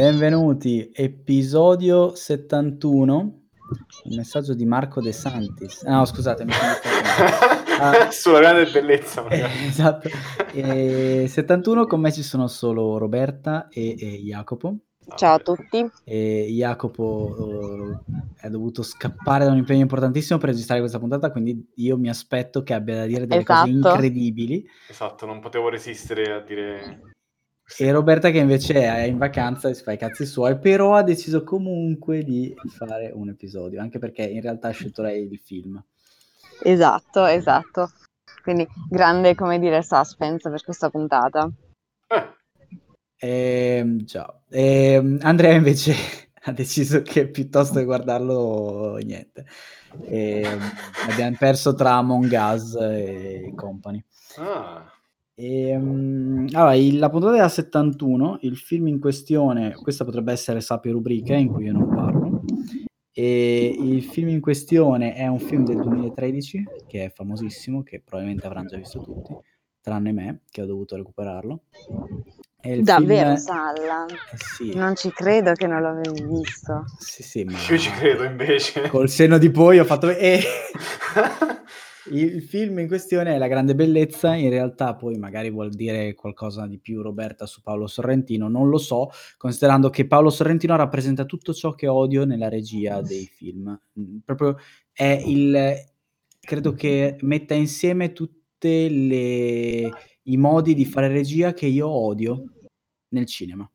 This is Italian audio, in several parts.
Benvenuti, episodio 71. Un messaggio di Marco De Santis. Ah, No, scusate, mi sono. Ah, sulla grande bellezza. eh, esatto. Eh, 71 con me ci sono solo Roberta e, e Jacopo. Ciao a tutti. E Jacopo eh, è dovuto scappare da un impegno importantissimo per registrare questa puntata, quindi io mi aspetto che abbia da dire delle cose Esatto. incredibili. Esatto, non potevo resistere a dire... E Roberta che invece è in vacanza e si fa i cazzi suoi, però ha deciso comunque di fare un episodio, anche perché in realtà ha scelto lei il film. Esatto, esatto. Quindi grande, come dire, suspense per questa puntata. Eh, già. Ehm, Andrea invece ha deciso che piuttosto che guardarlo, niente. Ehm, abbiamo perso tra Among Us e company. ah, Ehm, allora, il- la puntata era 71, il film in questione, questa potrebbe essere Sapio Rubrica in cui io non parlo, e il film in questione è un film del 2013 che è famosissimo, che probabilmente avranno già visto tutti, tranne me che ho dovuto recuperararlo. E il Davvero, film- Salla? Eh sì, Non ci credo che non l'avevi visto. sì, sì, ma io ci credo invece. col seno di poi ho fatto... E... Il film in questione è La grande bellezza, in realtà poi magari vuol dire qualcosa di più Roberta su Paolo Sorrentino, non lo so, considerando che Paolo Sorrentino rappresenta tutto ciò che odio nella regia dei film. Mm, Proprio è il credo che metta insieme tutte le i modi di fare regia che io odio nel cinema.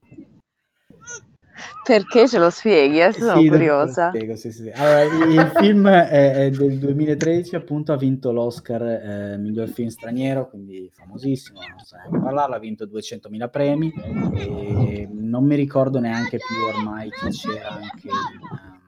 Perché ce lo spieghi? Adesso sono Sì, curiosa. spiego, sì, sì. Allora, il il film è, è del 2013, appunto, ha vinto l'Oscar eh, miglior film straniero, quindi famosissimo, non so parlarlo, ha vinto 200.000 premi e non mi ricordo neanche più ormai chi c'era anche in, ehm,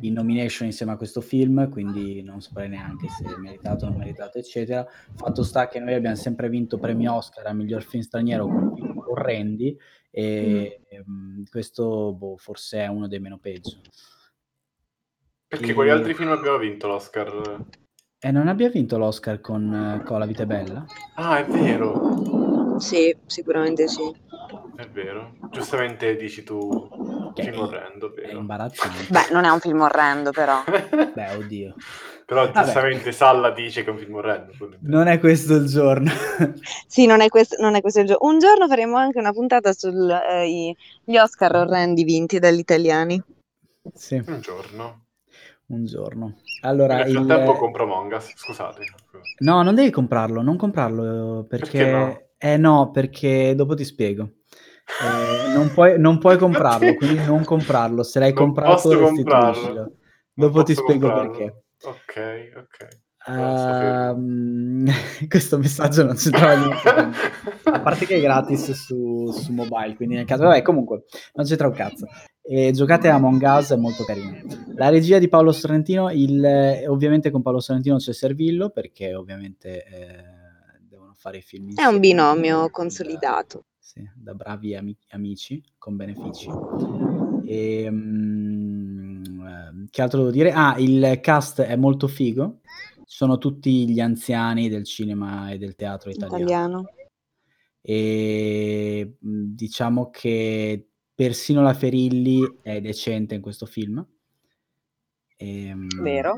in nomination insieme a questo film, quindi non saprei neanche se è meritato o non meritato, eccetera. Fatto sta che noi abbiamo sempre vinto premi Oscar a miglior film straniero con film orrendi e ehm, questo boh, forse è uno dei meno peggio. Perché E- quali altri film abbiamo vinto l'Oscar? E non abbia vinto l'Oscar con, eh, con La vita è bella? Ah, è vero, Sì, sicuramente sì. è vero. Giustamente dici tu, Che film è- orrendo, È vero. imbarazzante. Beh, non è un film orrendo, però. Beh, oddio. Però Vabbè. giustamente Salla dice che è un film orrendo. Non è questo il giorno. Sì, non è, questo, non è questo il giorno. Un giorno faremo anche una puntata sugli Oscar orrendi vinti dagli italiani. sì, Un giorno. un giorno. Allora, Nel il... frattempo compro Among Us, scusate. No, non devi comprarlo, non comprarlo perché... Perché no? Eh no, perché dopo ti spiego. Eh, non, puoi, non puoi comprarlo, quindi non comprarlo. Se l'hai Non comprato, restituiscilo. Dopo ti spiego comprarlo. perché. Ok, ok. Ehm, questo messaggio non c'entrava niente. A parte che è gratis su, su mobile, quindi nel caso, vabbè, comunque non c'entra un cazzo. E giocate a Among Us, è molto carino. La regia di Paolo Sorrentino, il, eh, ovviamente con Paolo Sorrentino c'è Servillo, perché ovviamente eh, devono fare i film È un binomio consolidato. Sì, da bravi ami- amici con benefici. E, mm, ehm, che altro devo dire? Ah, il cast è molto figo. Sono tutti gli anziani del cinema e del teatro italiano. Italiano. E mh, diciamo che persino la Ferilli è decente in questo film. Ehm, Vero?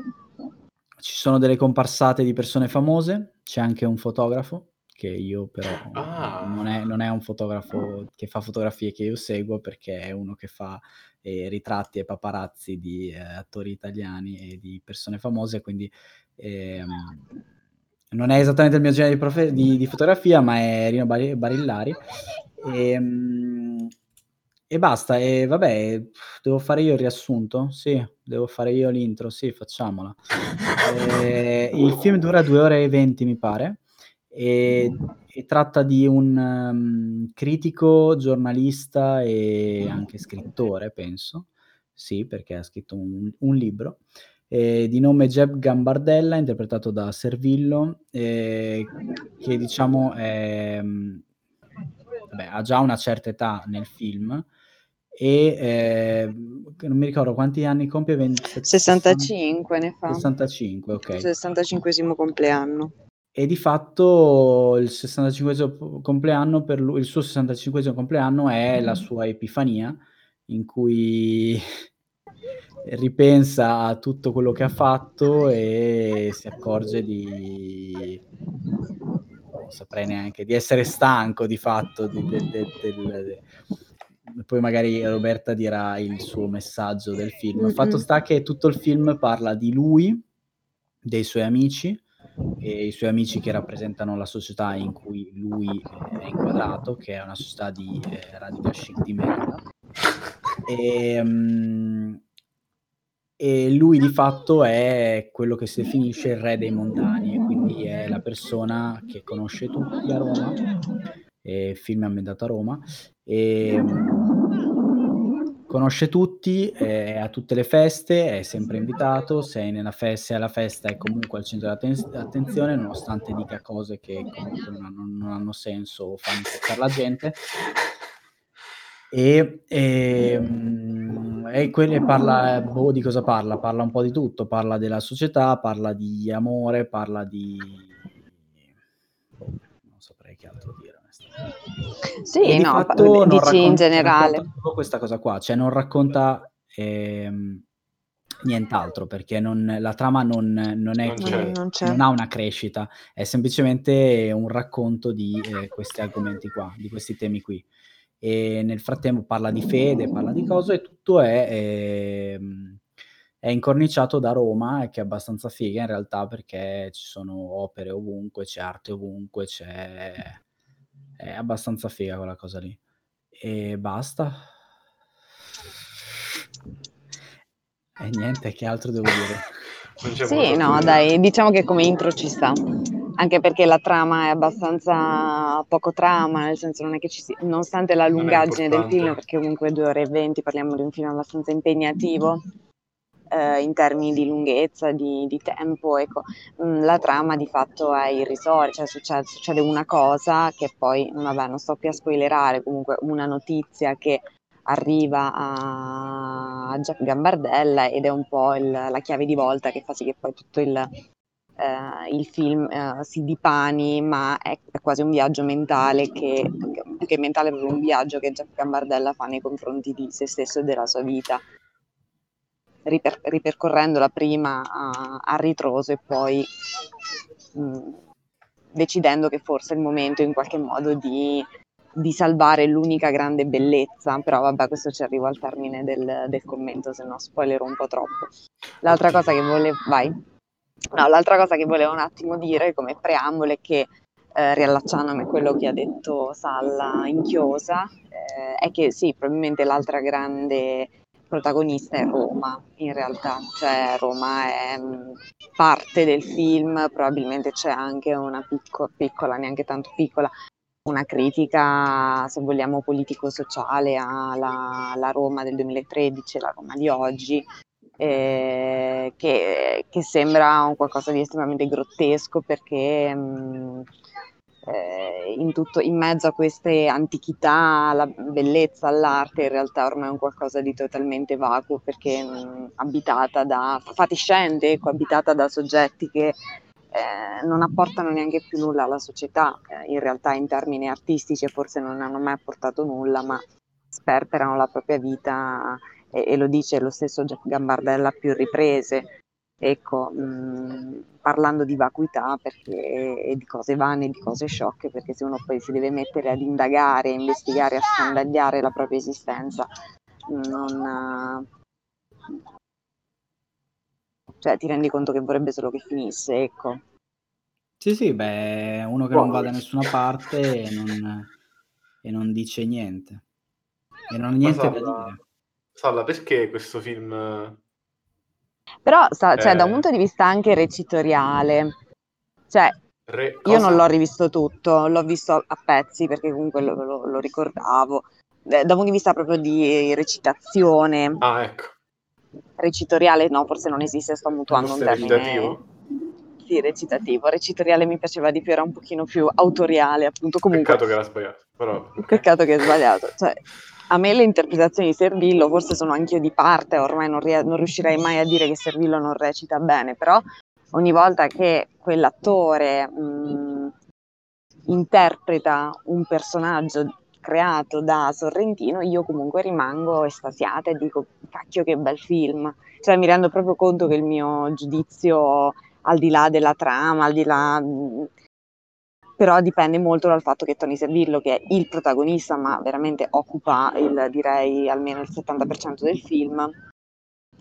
Ci sono delle comparsate di persone famose, c'è anche un fotografo che io però Ah. non, è, non è un fotografo che fa fotografie che io seguo perché è uno che fa eh, ritratti e paparazzi di eh, attori italiani e di persone famose, quindi ehm, non è esattamente il mio genere di, profe- di- di fotografia, ma è Rino Bari- Barillari. E, mm, e basta, e vabbè, devo fare io il riassunto? Sì, devo fare io l'intro, sì, facciamola. Eh, il film dura due ore e venti, mi pare, e, e tratta di un um, critico, giornalista e anche scrittore, penso. Sì, perché ha scritto un, un libro. eh, di nome Jeb Gambardella, interpretato da Servillo, eh, che diciamo è, mm, vabbè, ha già una certa età nel film e eh, non mi ricordo quanti anni compie 20, 65 ne fa. 65, ok. 65 compleanno. E di fatto il 65 compleanno per lui il suo 65 compleanno è la sua epifania, in cui ripensa a tutto quello che ha fatto e si accorge di non saprei neanche, di essere stanco di fatto di del del del poi magari Roberta dirà il suo messaggio del film. Il fatto sta che tutto il film parla di lui, dei suoi amici, e i suoi amici che rappresentano la società in cui lui è inquadrato, che è una società di, ehm, radical chic di merda. Ehm, e lui di fatto è quello che si definisce il re dei mondani, e quindi è la persona che conosce tutti a Roma, e il film ambientato a Roma, ehm, conosce tutti, è a tutte le feste, è sempre invitato, se è nella fe se è alla festa è comunque al centro dell'atten dell'attenzione, nonostante dica cose che comunque non hanno non hanno senso o fanno incazzar la gente. E, ehm, e quelle parla boh, di cosa parla? Parla un po' di tutto, parla della società, parla di amore, parla di boh, non saprei che altro dire E Sì, di no, pa fatto non dici in generale. questa cosa qua, cioè non racconta, ehm, nient'altro, perché non la trama non non è Non. Non ha una crescita, è semplicemente un racconto di, ehm, questi argomenti qua, di questi temi qui. E nel frattempo parla di fede, parla di cose e tutto è ehm, è incorniciato da Roma, e che è abbastanza figa in realtà, perché ci sono opere ovunque, c'è arte ovunque, c'è è abbastanza figa quella cosa lì. E basta. E niente, che altro devo dire? Sì, no, dai, diciamo che come intro ci sta. Anche perché la trama è abbastanza poco trama, nel senso non è che ci si nonostante la lungaggine del film, perché comunque 2 ore e 20, parliamo di un film abbastanza impegnativo, ehm, in termini di lunghezza, di di tempo, ecco, mhmm, la trama di fatto è irrisoria, cioè succe succede una cosa che poi vabbè, non sto qui a spoilerare, comunque una notizia che arriva a Jack Gambardella ed è un po' il la chiave di volta che fa sì che poi tutto il ehm, il film, ehm, si dipani, ma è è quasi un viaggio mentale che più che mentale proprio un viaggio che Jack Gambardella fa nei confronti di se stesso e della sua vita. Riper ripercorrendola prima a a ritroso e poi, mhmm, decidendo che forse è il momento in qualche modo di di salvare l'unica grande bellezza, però vabbè questo ci arrivo al termine del del commento, se no spoilerò un po' troppo. L'altra cosa che vole vai. No, l'altra cosa che volevo un attimo dire come preambolo è che, ehm, riallacciandomi a quello che ha detto Salla in chiosa, ehm, è che sì, probabilmente l'altra grande protagonista è Roma, in realtà. Cioè Roma è, mhmm, parte del film, probabilmente c'è anche una picco piccola, neanche tanto piccola, una critica, se vogliamo, politico-sociale alla Roma del 2013 e la Roma di oggi, ehm, che che sembra un qualcosa di estremamente grottesco perché, mhmm, ehm, in tutto in mezzo a queste antichità, alla bellezza, all'arte, in realtà ormai è un qualcosa di totalmente vacuo perché, mhmm, abitata da fatiscente, ecco, abitata da soggetti che, ehm, non apportano neanche più nulla alla società, ehm, in realtà in termini artistici forse non hanno mai apportato nulla, ma sperperano la propria vita e e lo dice lo stesso Gambardella a più riprese. Ecco, mhmm, parlando di vacuità perché e di cose vane e di cose sciocche, perché se uno poi si deve mettere ad indagare, a investigare, a scandagliare la propria esistenza, non cioè ti rendi conto che vorrebbe solo che finisse, ecco. Sì, sì, beh, uno che non va da nessuna parte e non e non dice niente. E non ha niente da Salla dire. Salla, perché questo film Però sa cioè da un è punto di vista anche recitoriale, cioè re io non l'ho rivisto tutto, l'ho visto a pezzi perché comunque lo lo lo ricordavo. Ehm, da un punto di vista proprio di recitazione Ah, ecco. recitoriale no, forse non esiste, sto mutuando un termine recitativo? sì, recitativo. Recitoriale mi piaceva di più, era un pochino più autoriale, appunto. Comunque Peccato che era sbagliato, però peccato che è sbagliato. Cioè, a me le interpretazioni di Servillo, forse sono anch'io di parte, ormai non rie non riuscirei mai a dire che Servillo non recita bene, però ogni volta che quell'attore mh, interpreta un personaggio creato da Sorrentino, io comunque rimango estasiata e dico cacchio che bel film. Cioè mi rendo proprio conto che il mio giudizio al di là della trama, al di là però dipende molto dal fatto che Tony Servillo, che è il protagonista, ma veramente occupa il, direi almeno il 70% del film,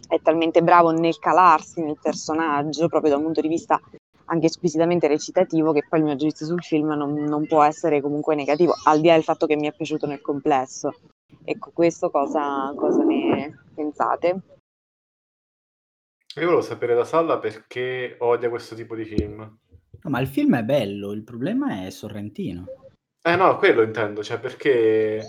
è talmente bravo nel calarsi nel personaggio, proprio da un punto di vista anche squisitamente recitativo, che poi il mio giudizio sul film non, non può essere comunque negativo, al di là del fatto che mi è piaciuto nel complesso. Ecco, questo cosa, cosa ne pensate? Io volevo sapere da Salla perché odia questo tipo di film. No, ma il film è bello, il problema è Sorrentino. Eh no, quello intendo, cioè perché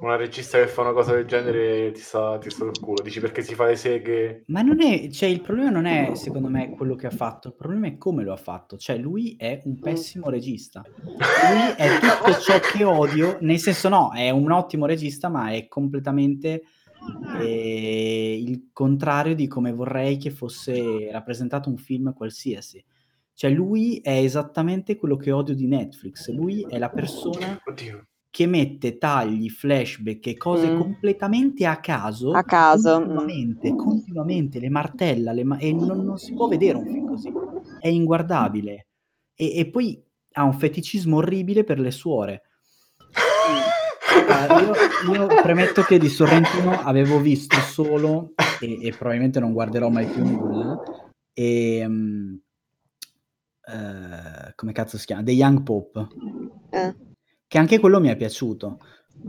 una regista che fa una cosa del genere ti sta, ti sta sul culo, dici perché si fa le seghe... Ma non è, cioè il problema non è secondo me quello che ha fatto, il problema è come lo ha fatto, cioè lui è un pessimo regista, lui è tutto ciò che odio, nel senso no, è un ottimo regista ma è completamente eh, il contrario di come vorrei che fosse rappresentato un film qualsiasi. Cioè lui è esattamente quello che odio di Netflix, lui è la persona Oddio. che mette tagli, flashback e cose Mm. completamente a caso, A caso, mm. continuamente, continuamente, le martella, le ma- e non, non si può vedere un film così, è inguardabile. E, e poi ha un feticismo orribile per le suore. Ah, io, io premetto che di Sorrentino avevo visto solo, e, e probabilmente non guarderò mai più nulla, e, mm, eh, come cazzo si chiama? The Young Pope, Eh. che anche quello mi è piaciuto.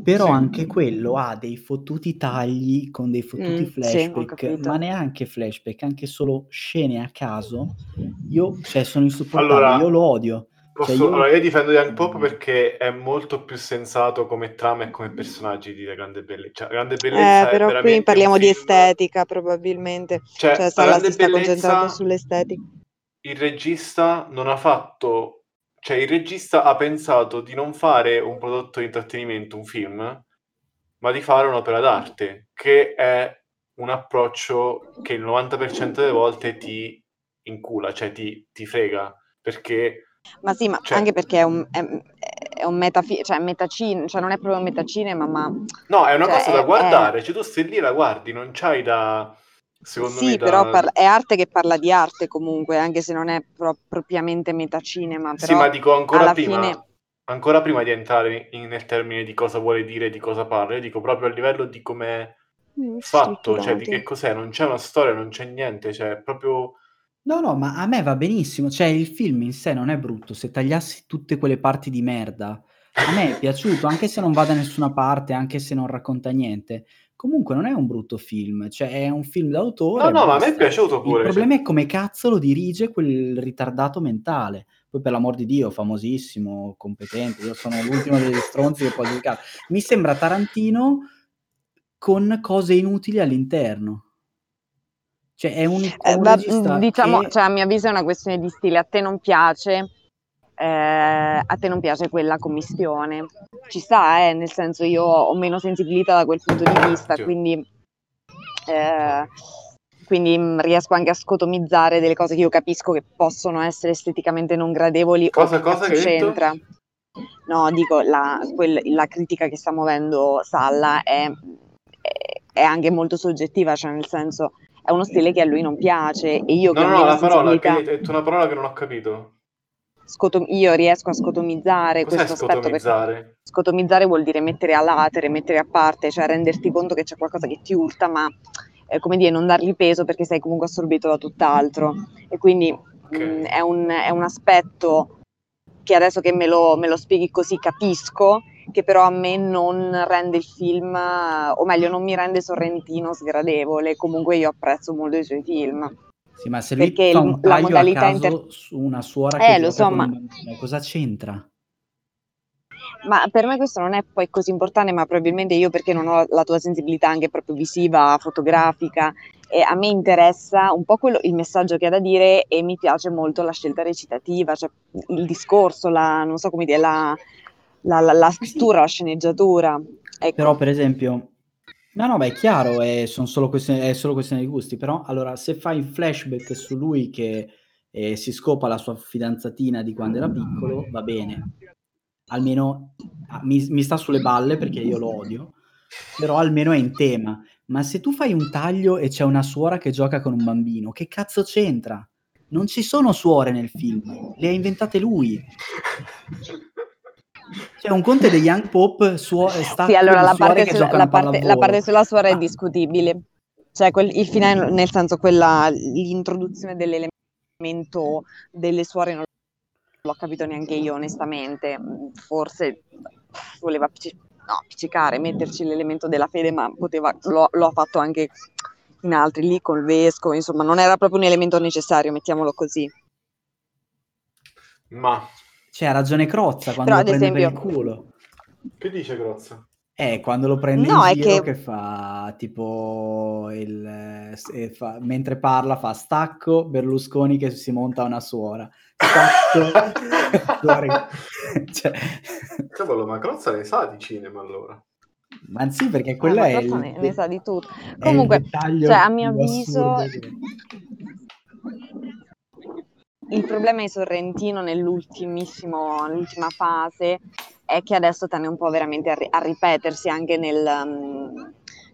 Però Sì. anche quello ha dei fottuti tagli con dei fottuti Mm, sì, flashback, capito. ma neanche flashback, anche solo scene a caso. Io, cioè, sono insopportabile, Allora, io lo odio. Posso, Cioè, io- allora, io difendo Young Pop perché è molto più sensato come trama e come personaggi di La Grande Bellezza. Cioè, La Grande Bellezza Eh, è però qui parliamo di estetica probabilmente. Cioè, Cioè, La Sala si sta Bellezza, concentrando sull'estetica. Il regista non ha fatto... Cioè, il regista ha pensato di non fare un prodotto di intrattenimento, un film, ma di fare un'opera d'arte, che è un approccio che il 90% delle volte ti incula, cioè ti, ti frega, perché... Ma sì, ma Cioè- anche perché è un, è, è un metafi- cioè metacine, cioè non è proprio un metacinema, ma No, è una Cioè, cosa da è- guardare, cioè tu stai lì e la guardi, non c'hai da... Secondo sì, me da... però parla- è arte che parla di arte comunque, anche se non è pro- propriamente metacinema, Sì, però ma dico ancora prima, fine- ancora prima di entrare in- nel termine di cosa vuole dire e di cosa parla, io dico proprio a livello di come Mm, fatto, cioè di che cos'è, non c'è una storia, non c'è niente, cioè è proprio... No, no, ma a me va benissimo. Cioè, il film in sé non è brutto. Se tagliassi tutte quelle parti di merda, a me è piaciuto, anche se non va da nessuna parte, anche se non racconta niente. Comunque non è un brutto film, cioè è un film d'autore. No, no, ma a me è piaciuto Il pure. problema cioè- è come cazzo lo dirige quel ritardato mentale. Poi per l'amor di Dio, famosissimo, competente, io sono l'ultimo degli stronzi che può giudicare. Mi sembra Tarantino con cose inutili all'interno. Cioè è un, Eh, un va- regista diciamo, che... cioè, a mio avviso è una questione di stile, a te non piace, eh, a te non piace quella commistione. Ci sta, eh, nel senso io ho meno sensibilità da quel punto di vista, quindi, eh, quindi mm, riesco anche a scotomizzare delle cose che io capisco che possono essere esteticamente non gradevoli Cosa- che cosa che c'entra. No, dico, la, quel- la critica che sta muovendo Salla è, è- è anche molto soggettiva, cioè nel senso è uno stile che a lui non piace e io che No, ho no, no, la parola, che sensibilità, hai detto una parola che non ho capito. Scoto- io riesco a scotomizzare Cos'è questo aspetto scotomizzare? scotomizzare vuol dire mettere a latere, mettere a parte, cioè renderti conto che c'è qualcosa che ti urta, ma eh, come dire, non dargli peso perché sei comunque assorbito da tutt'altro. E quindi Ok. mh, è, un, è un aspetto che adesso che me lo, me lo spieghi così capisco, che però a me non rende il film, o meglio, non mi rende Sorrentino sgradevole. Comunque io apprezzo molto i suoi film. Sì, ma se lui Perché fa un la taglio modalità a caso inter- su una suora Eh, che lo so, ma- bambino, cosa c'entra? Ma per me questo non è poi così importante, ma probabilmente io perché non ho la tua sensibilità anche proprio visiva, fotografica, e a me interessa un po' quello, il messaggio che ha da dire e mi piace molto la scelta recitativa, cioè il discorso, la, non so come dire, la, la, la- la scrittura, la sceneggiatura. Ecco. Però, per esempio, no, no, beh, è chiaro, è, solo questioni, è solo questione di gusti, però allora se fai il flashback su lui che e si scopa la sua fidanzatina di quando era piccolo, va bene. Almeno ah, mi, mi sta sulle balle perché io lo odio, però almeno è in tema. Ma se tu fai un taglio e c'è una suora che gioca con un bambino, che cazzo c'entra? Non ci sono suore nel film, le ha inventate lui. C'è un conte degli Young Pop suo, sta Sì, allora la parte, giocano la, parte, la parte sulla suora è Ah. discutibile. Cioè, quel- il finale, nel senso, quella, l'introduzione dell'elemento delle suore non l'ho capito neanche io, onestamente. Forse voleva no, appiccicare, metterci l'elemento della fede, ma poteva, lo, lo ha fatto anche in altri, lì col vescovo, insomma, non era proprio un elemento necessario, mettiamolo così. Ma C'è ha ragione Crozza quando Però, lo prende per il esempio- culo. che dice Grozza? Eh, quando lo prende No, è in giro che- che... fa tipo il eh, fa- mentre parla fa stacco Berlusconi che si monta una suora. Stacco cioè, Cavolo, ma Crozza ne sa di cinema allora. ma sì, perché Eh, quello ma è Crozza il, ne, ne sa di tutto. Comunque, cioè, a mio avviso, assurdo il problema di Sorrentino nell'ultima fase è che adesso tende un po' veramente a, ri- a ripetersi anche nel, mm,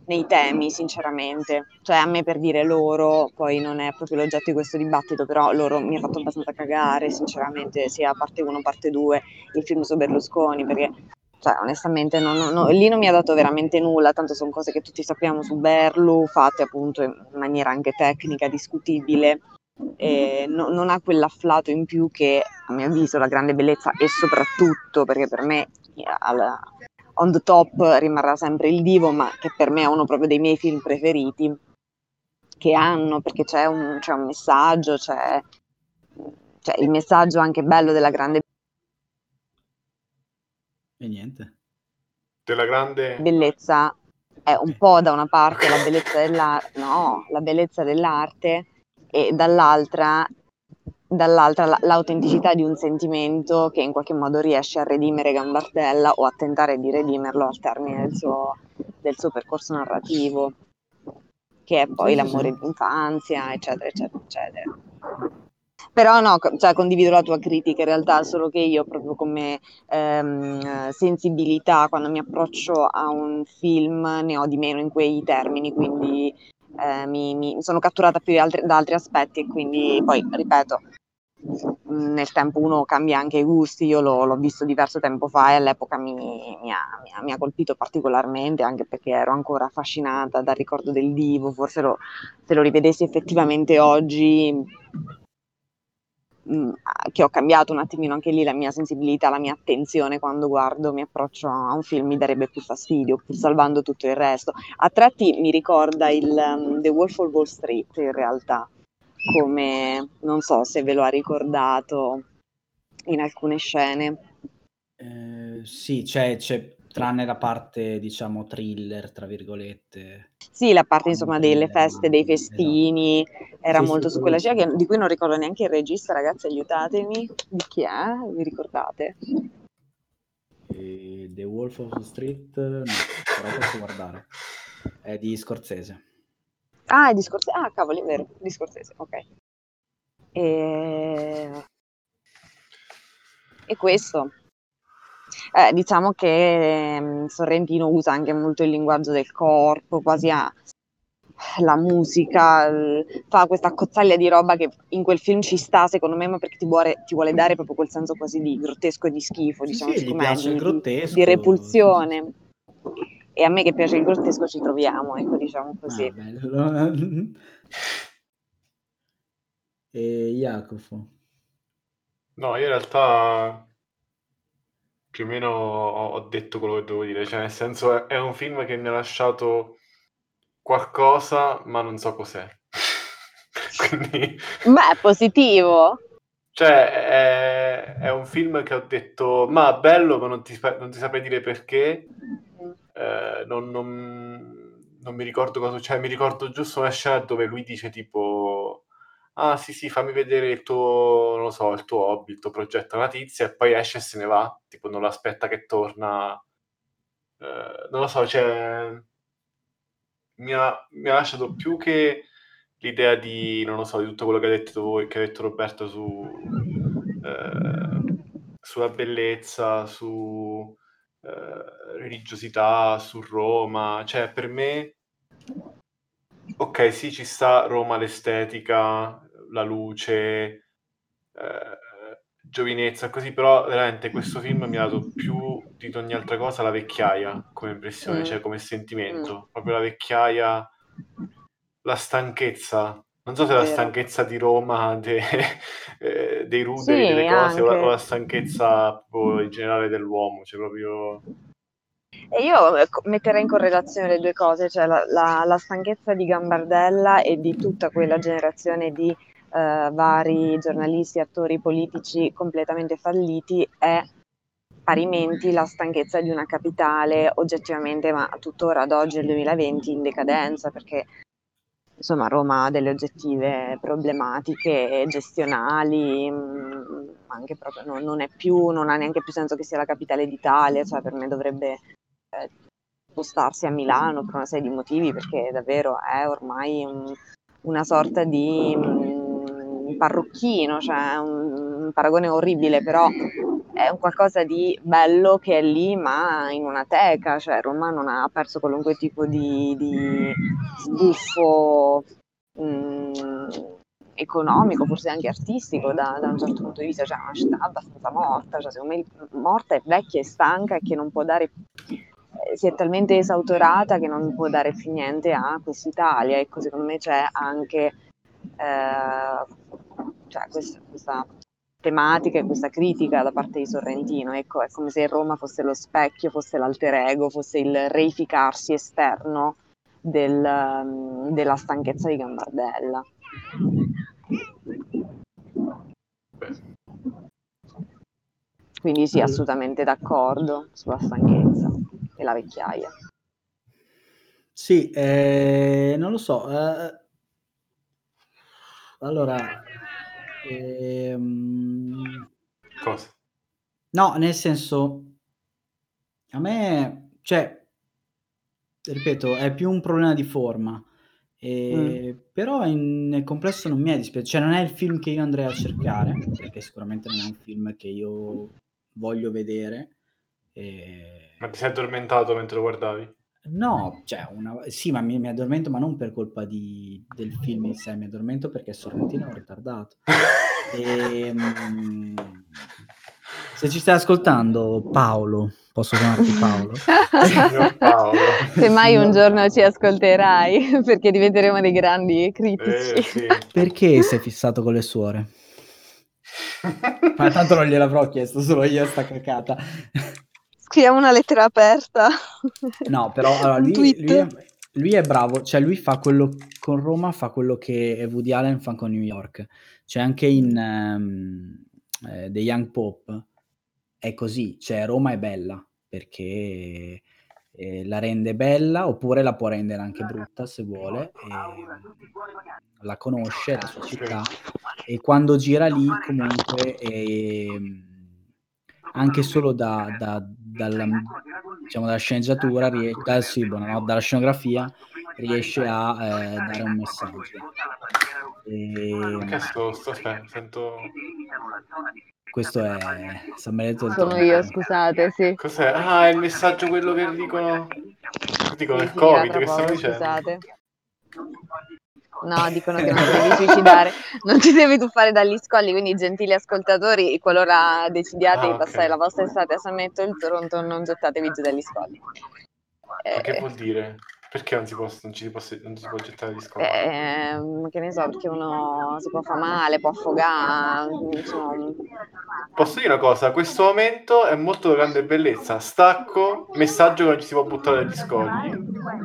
nei temi, sinceramente. Cioè, a me per dire loro, poi non è proprio l'oggetto di questo dibattito, però loro mi ha fatto abbastanza cagare, sinceramente, sia parte 1, parte 2, il film su Berlusconi, perché cioè, onestamente non- non- non- lì non mi ha dato veramente nulla, tanto sono cose che tutti sappiamo su Berlu, fatte appunto in maniera anche tecnica, discutibile, e no- non ha quell'afflato in più che a mio avviso la grande bellezza e soprattutto perché per me al- on the top rimarrà sempre il Divo, ma che per me è uno proprio dei miei film preferiti che hanno, perché c'è un, c'è un messaggio, c'è, c'è il messaggio anche bello della grande E niente. Della grande... bellezza è un po' da una parte la bellezza dell'arte, no, la bellezza dell'arte e dall'altra, dall'altra la- l'autenticità di un sentimento che in qualche modo riesce a redimere Gambartella o a tentare di redimerlo al termine del suo, del suo percorso narrativo, che è poi l'amore sì. d'infanzia, eccetera, eccetera, eccetera. Però no, cioè, condivido la tua critica in realtà, solo che io proprio come ehm, eh, sensibilità quando mi approccio a un film ne ho di meno in quei termini, quindi eh, mi, mi- sono catturata più altri- da altri aspetti e quindi poi, ripeto, nel tempo uno cambia anche i gusti, io l'ho, l'ho visto diverso tempo fa e all'epoca mi, mi ha- mi ha colpito particolarmente anche perché ero ancora affascinata dal ricordo del divo, forse lo- se lo rivedessi effettivamente oggi mh, che ho cambiato un attimino anche lì la mia sensibilità, la mia attenzione quando guardo, mi approccio a un film, mi darebbe più fastidio, pur salvando tutto il resto. A tratti mi ricorda il um, The Wolf of Wall Street in realtà, come non so se ve lo ha ricordato in alcune scene. Eh, sì, c'è, c'è tranne la parte, diciamo, thriller, tra virgolette. Sì, la parte insomma delle feste, dei esatto. festini, era Sì, sì, molto su quella scia che- di cui non ricordo neanche il regista, ragazzi, aiutatemi. Di chi è? Vi ricordate? E The Wolf of Wall Street, no, però posso guardare. È di Scorsese. Ah, è di Scorsese. Ah, cavoli, è vero, di Scorsese, ok. E, e questo. Eh, diciamo che ehm, Sorrentino usa anche molto il linguaggio del corpo, quasi a la musica, fa questa cozzaglia di roba che in quel film ci sta, secondo me, ma perché ti vuole, ti vuole dare proprio quel senso quasi di grottesco e di schifo, Sì, diciamo, sì, gli com'è, di, grottesco. di repulsione. E a me che piace il grottesco ci troviamo, ecco, diciamo Ah, così. bello. E Jacopo. No, io in realtà più o meno ho detto quello che devo dire, cioè nel senso è, è un film che mi ha lasciato qualcosa, ma non so cos'è. Quindi, Beh, è positivo. cioè, è, è un film che ho detto, ma bello, ma non ti, non ti saprei dire perché. Eh, non, non- non mi ricordo cosa, cioè mi ricordo giusto una scena dove lui dice tipo, ah sì sì, fammi vedere il tuo, non so, il tuo hobby, il tuo progetto, una tizia, e poi esce e se ne va, tipo non lo aspetta che torna, Eh, non lo so, cioè mi ha, mi ha lasciato più che l'idea di, non lo so, di tutto quello che ha detto voi, che ha detto Roberto su, eh, sulla bellezza, su eh, religiosità, su Roma, cioè per me, ok, sì, ci sta Roma, l'estetica, la luce, eh, giovinezza, così, però veramente questo film mi ha dato più di ogni altra cosa la vecchiaia come impressione, Mm. cioè come sentimento, proprio la vecchiaia, la stanchezza. Non so se la Vero. stanchezza di Roma, de- eh, dei ruderi, Sì, delle cose, o la, o la stanchezza in generale dell'uomo, cioè proprio... E io eh, co- metterei in correlazione le due cose, cioè la, la- la stanchezza di Gambardella e di tutta quella generazione di eh, vari giornalisti, attori politici completamente falliti è parimenti la stanchezza di una capitale oggettivamente, ma tuttora ad oggi nel 2020 in decadenza, perché insomma Roma ha delle oggettive problematiche gestionali, mh, anche proprio non, non è più, non ha neanche più senso che sia la capitale d'Italia, cioè per me dovrebbe eh, spostarsi a Milano per una serie di motivi, perché davvero è ormai un- una sorta di mh, parrucchino, cioè un, un paragone orribile, però è un qualcosa di bello che è lì, ma in una teca, cioè Roma non ha perso qualunque tipo di, di sbuffo mh, economico, forse anche artistico da, da un certo punto di vista, cioè è una città abbastanza morta, cioè secondo me morta e vecchia e stanca e che non può dare eh, si è talmente esautorata che non può dare più niente a quest'Italia. Ecco, secondo me c'è anche eh, cioè questa, questa tematica e questa critica da parte di Sorrentino. Ecco, è come se Roma fosse lo specchio, fosse l'alter ego, fosse il reificarsi esterno del, um, della stanchezza di Gambardella. Quindi sì, assolutamente d'accordo sulla stanchezza e la vecchiaia. Sì, eh, non lo so. eh, allora, ehm, cosa? no, nel senso, a me, cioè, ripeto, è più un problema di forma, eh, però in- nel complesso non mi è dispiaciuto, cioè non è il film che io andrei a cercare, perché sicuramente non è un film che io voglio vedere. eh, Ma ti sei addormentato mentre lo guardavi? No, cioè una... sì, ma mi, mi addormento, ma non per colpa di- del film in sé, mi addormento perché Sorrentino è ritardato. Ehm, se ci stai ascoltando, Paolo, posso chiamarti Paolo? Paolo. Se mai un No. giorno ci ascolterai, perché diventeremo dei grandi critici. Eh, sì. Perché sei fissato con le suore? Ma tanto non gliel'avrò chiesto, solo io sta cacata. Scriviamo una lettera aperta. No, però allora, lui, lui è, lui è bravo, cioè lui fa quello con Roma, fa quello che Woody Allen fa con New York. Cioè anche in ehm, eh, The Young Pope è così, cioè Roma è bella perché eh, la rende bella oppure la può rendere anche brutta se vuole. la conosce, la sua città e quando gira lì comunque ehm, anche solo da, da- dalla, diciamo, dalla sceneggiatura, dal, sì, no? dalla scenografia riesce a eh, dare un messaggio. E, Che sto, sto, sento... questo è San Benedetto del Sono Tronco. io, scusate, sì. Cos'è? Ah, è il messaggio quello che dicono... Dicono Sì, il Covid, che poco, dicendo? scusate. No, dicono che non ti devi suicidare, non ti devi tuffare dagli scogli, quindi gentili ascoltatori, qualora decidiate Ah, di passare la vostra estate a San Benedetto del Toronto, non gettatevi giù dagli scogli. Ma che Eh, vuol dire? Perché non si può, non ci si può, non si può gettare gli scogli? ehm, che ne so, perché uno si può fare male, può affogare, insomma, Posso dire una cosa? Questo momento è molto grande bellezza. Stacco, messaggio che non ci si può buttare dagli scogli.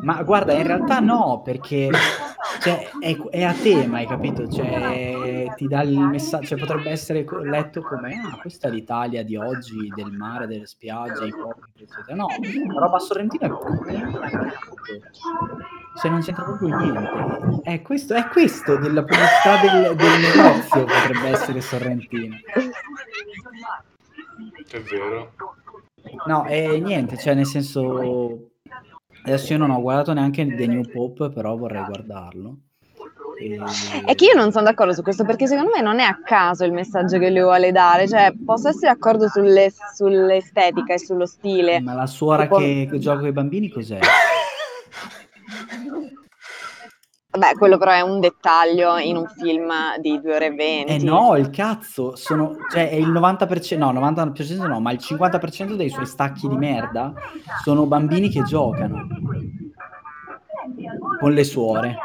Ma guarda, in realtà no, perché cioè, è, è a tema, hai capito? Cioè, ti dà il messaggio, cioè, potrebbe essere letto come ah, questa è l'Italia di oggi, del mare, delle spiagge, i porti, eccetera. No, la roba sorrentina è cioè non c'entra proprio niente. È questo, è questo della pubblicità del, del negozio potrebbe essere sorrentino. È vero. No, e niente, cioè nel senso adesso io non ho guardato neanche The New Pope, però vorrei guardarlo. È che io non sono d'accordo su questo perché secondo me non è a caso il messaggio che lui vuole dare, cioè posso essere d'accordo sulle- sull'estetica e sullo stile. Ma la suora Tipo- che, che gioca con i bambini cos'è? Vabbè, quello però è un dettaglio in un film di 2 ore e 20. Eh no, il cazzo, sono, cioè è il 90%, no, 90% no, ma il 50% dei suoi stacchi di merda sono bambini che giocano con le suore.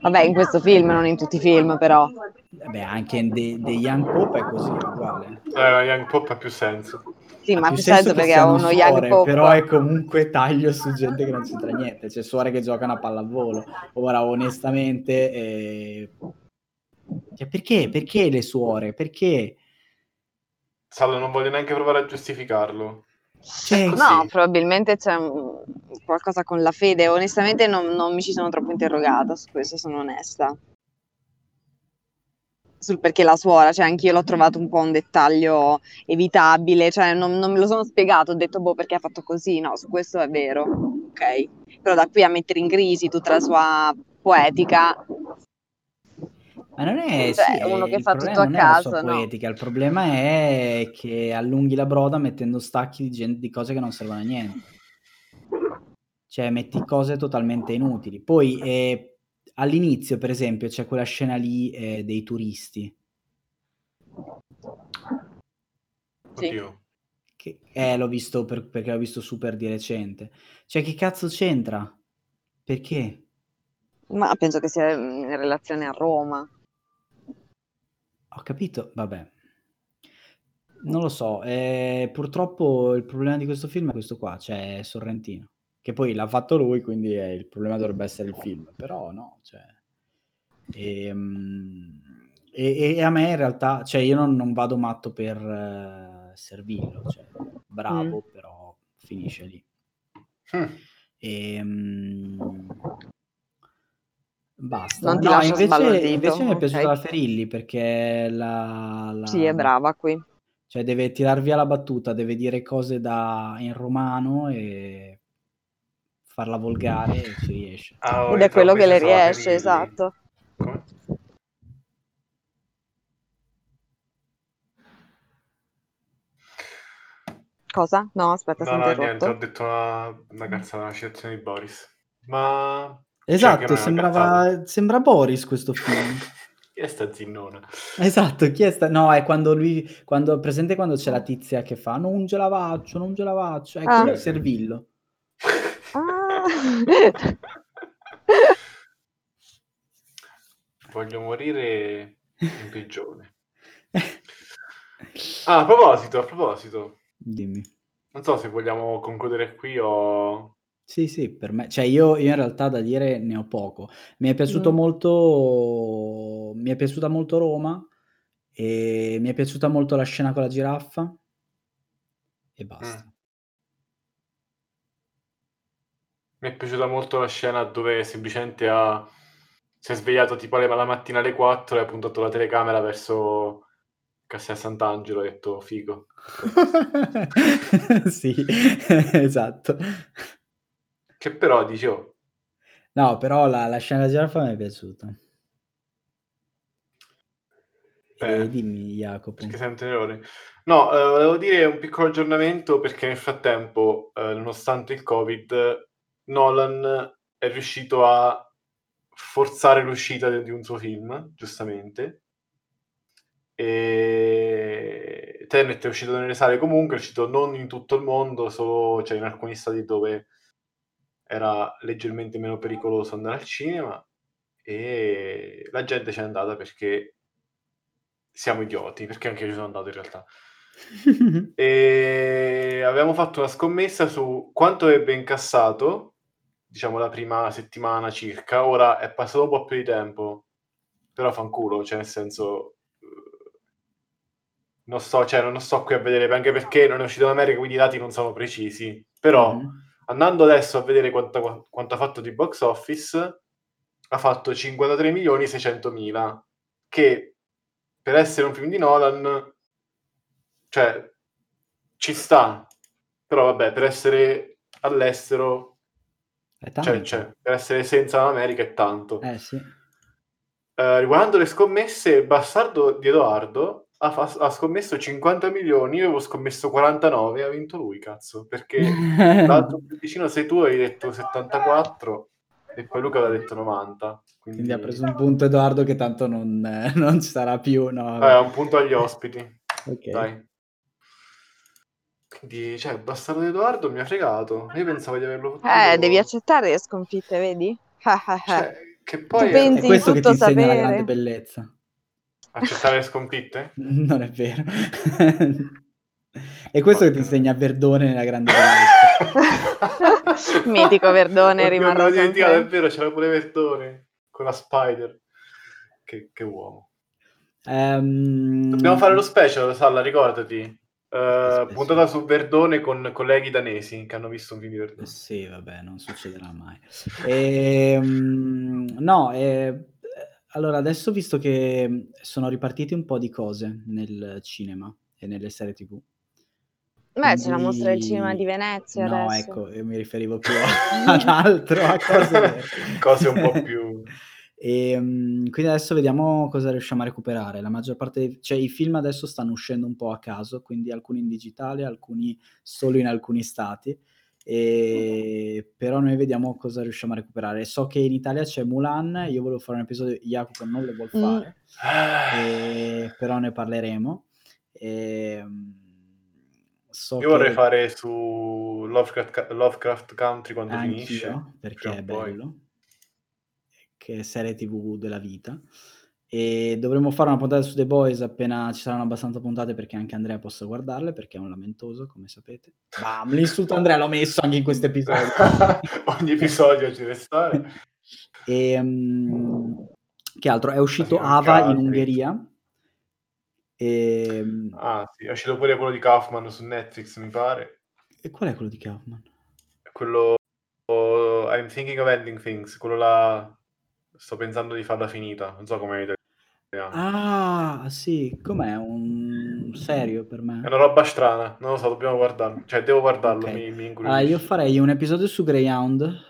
Vabbè, in questo film, non in tutti i film però. Beh, anche in The, The Young Pope è così, uguale. Eh, Young Pop ha più senso. Sì, Ha ma più senso perché siano uno young suore, pop. Però è comunque taglio su gente che non c'entra niente, cioè suore che giocano a pallavolo. Ora, onestamente, eh, cioè, perché? Perché le suore? Perché? Salvo, non voglio neanche provare a giustificarlo. Cioè. No, probabilmente c'è qualcosa con la fede. Onestamente non, non mi ci sono troppo interrogata su questo, sono onesta. Sul perché la suora, cioè anch'io l'ho trovato un po' un dettaglio evitabile, cioè non, non me lo sono spiegato, ho detto boh perché ha fatto così, no, su questo è vero, ok. Però da qui a mettere in crisi tutta la sua poetica, Ma non è Cioè, sì, uno eh, che fa tutto a caso, no. poetica, il problema è che allunghi la broda mettendo stacchi di, gen- di cose che non servono a niente. Cioè, metti cose totalmente inutili. Poi eh, all'inizio, per esempio, c'è quella scena lì eh, dei turisti. Sì. Oddio. Che, eh, l'ho visto per- perché l'ho visto super di recente. Cioè, che cazzo c'entra? Perché? ma penso che sia in relazione a Roma. Ho capito, vabbè. Non lo so, eh, purtroppo il problema di questo film è questo qua, cioè Sorrentino, che poi l'ha fatto lui, quindi eh, il problema dovrebbe essere il film, però no, cioè... Ehm, E, e a me in realtà, cioè io non, non vado matto per eh, Servillo, cioè bravo, però finisce lì. Hm. Ehm, basta. Non ti No, invece, invece mi è piaciuta la Ferilli perché la, la- Sì, è brava qui. Cioè deve tirar via la battuta, deve dire cose da, in romano e farla volgare e ci riesce. Ah, ho Ed è quello che le riesce, Ferilli. esatto. Come? Cosa? No, aspetta, No, no, niente, ho detto una, una cazzata, una citazione di Boris. Ma... Esatto, è sembrava, sembra Boris questo film. Chi è sta zinnona? Esatto, chi è sta... No, è quando lui, quando, presente quando c'è la tizia che fa non ce la faccio, non ce la faccio, ecco Ah. il Servillo. Voglio morire in prigione. Ah, a proposito, a proposito. Dimmi. Non so se vogliamo concludere qui o... Sì, sì, per me, cioè io, io in realtà da dire ne ho poco. Mi è piaciuto Mm. molto, mi è piaciuta molto Roma e mi è piaciuta molto la scena con la giraffa e basta. Mi è piaciuta molto la scena dove semplicemente ha... si è svegliato tipo alle- la mattina alle 4 e ha puntato la telecamera verso Castel Sant'Angelo e ha detto figo. Sì, esatto. Che però dice, oh, No, però la, la scena della giraffa mi è piaciuta. Beh, dimmi, Jacopo. perché sento errore. No, eh, volevo dire un piccolo aggiornamento perché nel frattempo, eh, nonostante il Covid, Nolan è riuscito a forzare l'uscita di un suo film, giustamente. E Tenet è uscito nelle sale comunque, è uscito non in tutto il mondo, solo cioè, in alcuni stati dove era leggermente meno pericoloso andare al cinema e la gente c'è andata perché siamo idioti, perché anche io ci sono andato in realtà. E avevamo fatto una scommessa su quanto ebbe incassato, diciamo la prima settimana circa, ora è passato un po' più di tempo, però fanculo, cioè nel senso... eh, Non sto, cioè, non sto qui a vedere, anche perché non è uscito in America, quindi i dati non sono precisi. Però, Mhm. andando adesso a vedere quanto, quanto ha fatto di box office, ha fatto 53 milioni 600 mila, che per essere un film di Nolan, cioè, ci sta. Però vabbè, per essere all'estero. Cioè, cioè, per essere senza l'America è tanto. Eh sì. eh, riguardando le scommesse, il bastardo di Edoardo ha, fa- ha scommesso 50 milioni, io avevo scommesso 49 e ha vinto lui, cazzo, perché l'altro più vicino sei tu, hai detto 74 e poi Luca aveva detto 90. Quindi, Quindi ha preso un punto Edoardo che tanto non, eh, non ci sarà più. No, Eh, un punto agli ospiti. ok. Dai. Quindi, cioè, il bastardo di Edoardo mi ha fregato. Io pensavo di averlo fatto. Eh, devi accettare le sconfitte, vedi? Cioè, che poi Tu pensi- È questo che ti insegna la grande bellezza. accettare le sconfitte? Non è vero. È questo che ti insegna Verdone nella grande bellezza. Mitico Verdone rimarrà dimenticato, è sempre. vero, c'era pure Verdone con la Spider. Che, che uomo. Ehm, Dobbiamo fare lo special, Salla, ricordati. Eh, puntata su Verdone con colleghi danesi che hanno visto un film di Verdone. Sì, vabbè, non succederà mai. Ehm, no, eh, allora adesso visto che sono ripartiti un po' di cose nel cinema e nelle serie TV. Beh, c'è la mostra del cinema di Venezia No, adesso. ecco, io mi riferivo più ad altro, a cose, Cose un po' più... E, mm, quindi adesso vediamo cosa riusciamo a recuperare. La maggior parte, dei- cioè i film adesso stanno uscendo un po' a caso, quindi alcuni in digitale, alcuni solo in alcuni stati. E, però noi vediamo cosa riusciamo a recuperare. So che in Italia c'è Mulan, io volevo fare un episodio, Jacopo non lo vuol Mm. fare, Ah, e- però ne parleremo. E, mm, so Io vorrei che- fare su Lovecraft, Lovecraft Country quando Anch'io, finisce. perché è o poi. Che è serie tv della vita. E dovremmo fare una puntata su The Boys appena ci saranno abbastanza puntate perché anche Andrea possa guardarle, perché è un lamentoso, come sapete. Bam, l'insulto Andrea l'ho messo anche in questo episodio. Ogni episodio ci deve stare. E, mm, che altro? È uscito Ava in. Ungheria. E, Ah, sì, è uscito pure quello di Kaufman su Netflix, mi pare. e qual è quello di Kaufman? Quello oh, I'm thinking of ending things, quello là sto pensando di farla finita, non so come italiano. Ah, sì, com'è? Un serio per me? È una roba strana, non lo so, dobbiamo guardarlo. Cioè, devo guardarlo, Ok. mi, mi Allora, io farei un episodio su Greyhound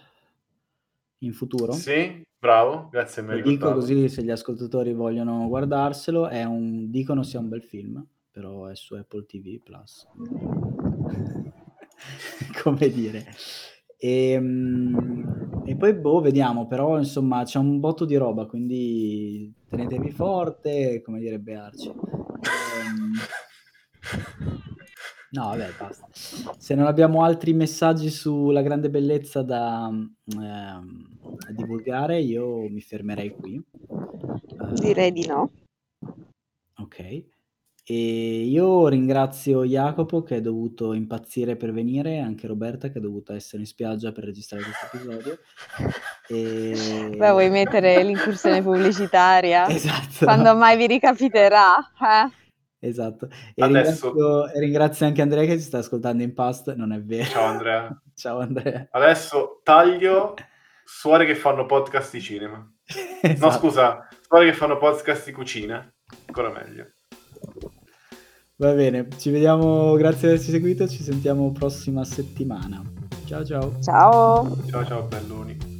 in futuro. Sì, bravo, grazie, mi Lo hai dico così se gli ascoltatori vogliono guardarselo. È un, dicono sia un bel film, però è su Apple TV Plus. Come dire. E, mm, e poi boh, vediamo, però insomma c'è un botto di roba, quindi tenetevi forte, come direbbe Arci. Ehm, No, vabbè, basta. Se non abbiamo altri messaggi sulla grande bellezza da ehm, divulgare, io mi fermerei qui. Eh, Direi di no. Ok. E io ringrazio Jacopo che è dovuto impazzire per venire, anche Roberta che è dovuta essere in spiaggia per registrare questo episodio. E... Beh, vuoi mettere l'incursione pubblicitaria? Esatto. Quando mai vi ricapiterà? Eh? Esatto. E Adesso- ringrazio, ringrazio anche Andrea che ci sta ascoltando in past, non è vero. Ciao Andrea. Ciao Andrea. Adesso taglio suore che fanno podcast di cinema. No, Esatto. scusa, suore che fanno podcast di cucina. Ancora meglio. Va bene, ci vediamo, grazie di averci seguito, ci sentiamo prossima settimana. Ciao ciao. Ciao! Ciao ciao belloni.